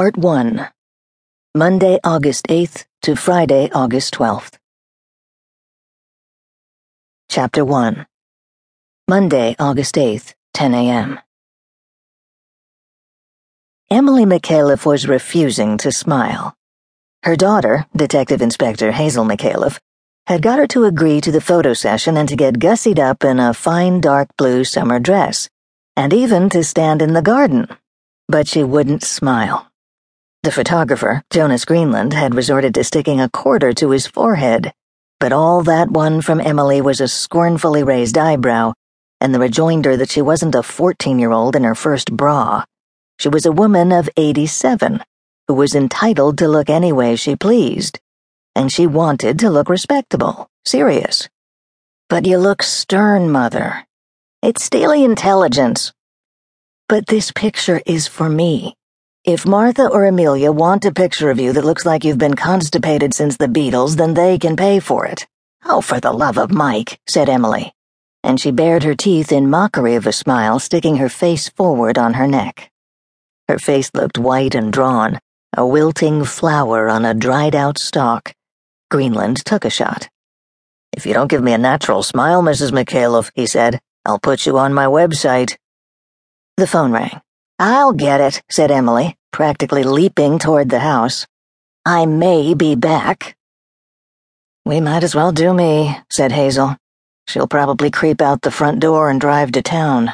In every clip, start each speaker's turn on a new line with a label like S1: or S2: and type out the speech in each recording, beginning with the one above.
S1: Part 1 Monday, August 8th to Friday, August 12th. Chapter 1 Monday, August 8th, 10 a.m. Emily Micallef was refusing to smile. Her daughter, Detective Inspector Hazel Micallef, had got her to agree to the photo session and to get gussied up in a fine dark blue summer dress, and even to stand in the garden. But she wouldn't smile. The photographer, Jonas Greenland, had resorted to sticking a quarter to his forehead, but all that won from Emily was a scornfully raised eyebrow and the rejoinder that she wasn't a 14 year old in her first bra. She was a woman of 87 who was entitled to look any way she pleased, and she wanted to look respectable, serious. But you look stern, Mother. It's steely intelligence. But this picture is for me. If Martha or Amelia want a picture of you that looks like you've been constipated since the Beatles, then they can pay for it. Oh, for the love of Mike, said Emily. And she bared her teeth in mockery of a smile, sticking her face forward on her neck. Her face looked white and drawn, a wilting flower on a dried out stalk. Greenland took a shot. If you don't give me a natural smile, Mrs. Micallef, he said, I'll put you on my website. The phone rang. I'll get it, said Emily, practically leaping toward the house. I may be back. We might as well do me, said Hazel. She'll probably creep out the front door and drive to town.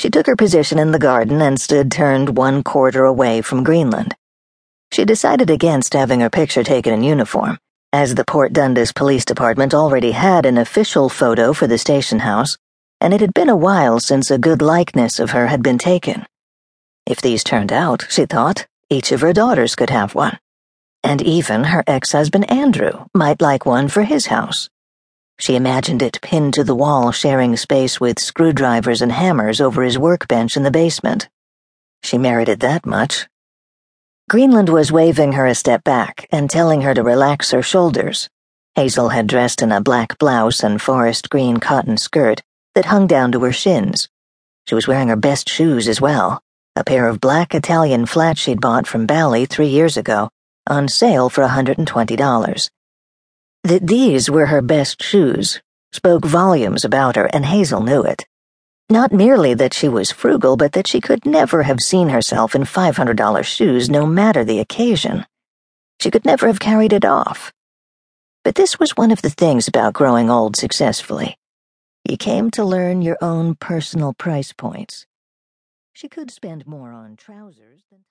S1: She took her position in the garden and stood turned one quarter away from Greenland. She decided against having her picture taken in uniform, as the Port Dundas Police Department already had an official photo for the station house, and it had been a while since a good likeness of her had been taken. If these turned out, she thought, each of her daughters could have one. And even her ex husband Andrew might like one for his house. She imagined it pinned to the wall, sharing space with screwdrivers and hammers over his workbench in the basement. She merited that much. Greenland was waving her a step back and telling her to relax her shoulders. Hazel had dressed in a black blouse and forest green cotton skirt that hung down to her shins. She was wearing her best shoes as well a pair of black Italian flats she'd bought from Bally three years ago, on sale for $120. That these were her best shoes spoke volumes about her, and Hazel knew it. Not merely that she was frugal, but that she could never have seen herself in $500 shoes no matter the occasion. She could never have carried it off. But this was one of the things about growing old successfully. You came to learn your own personal price points. She could spend more on trousers than.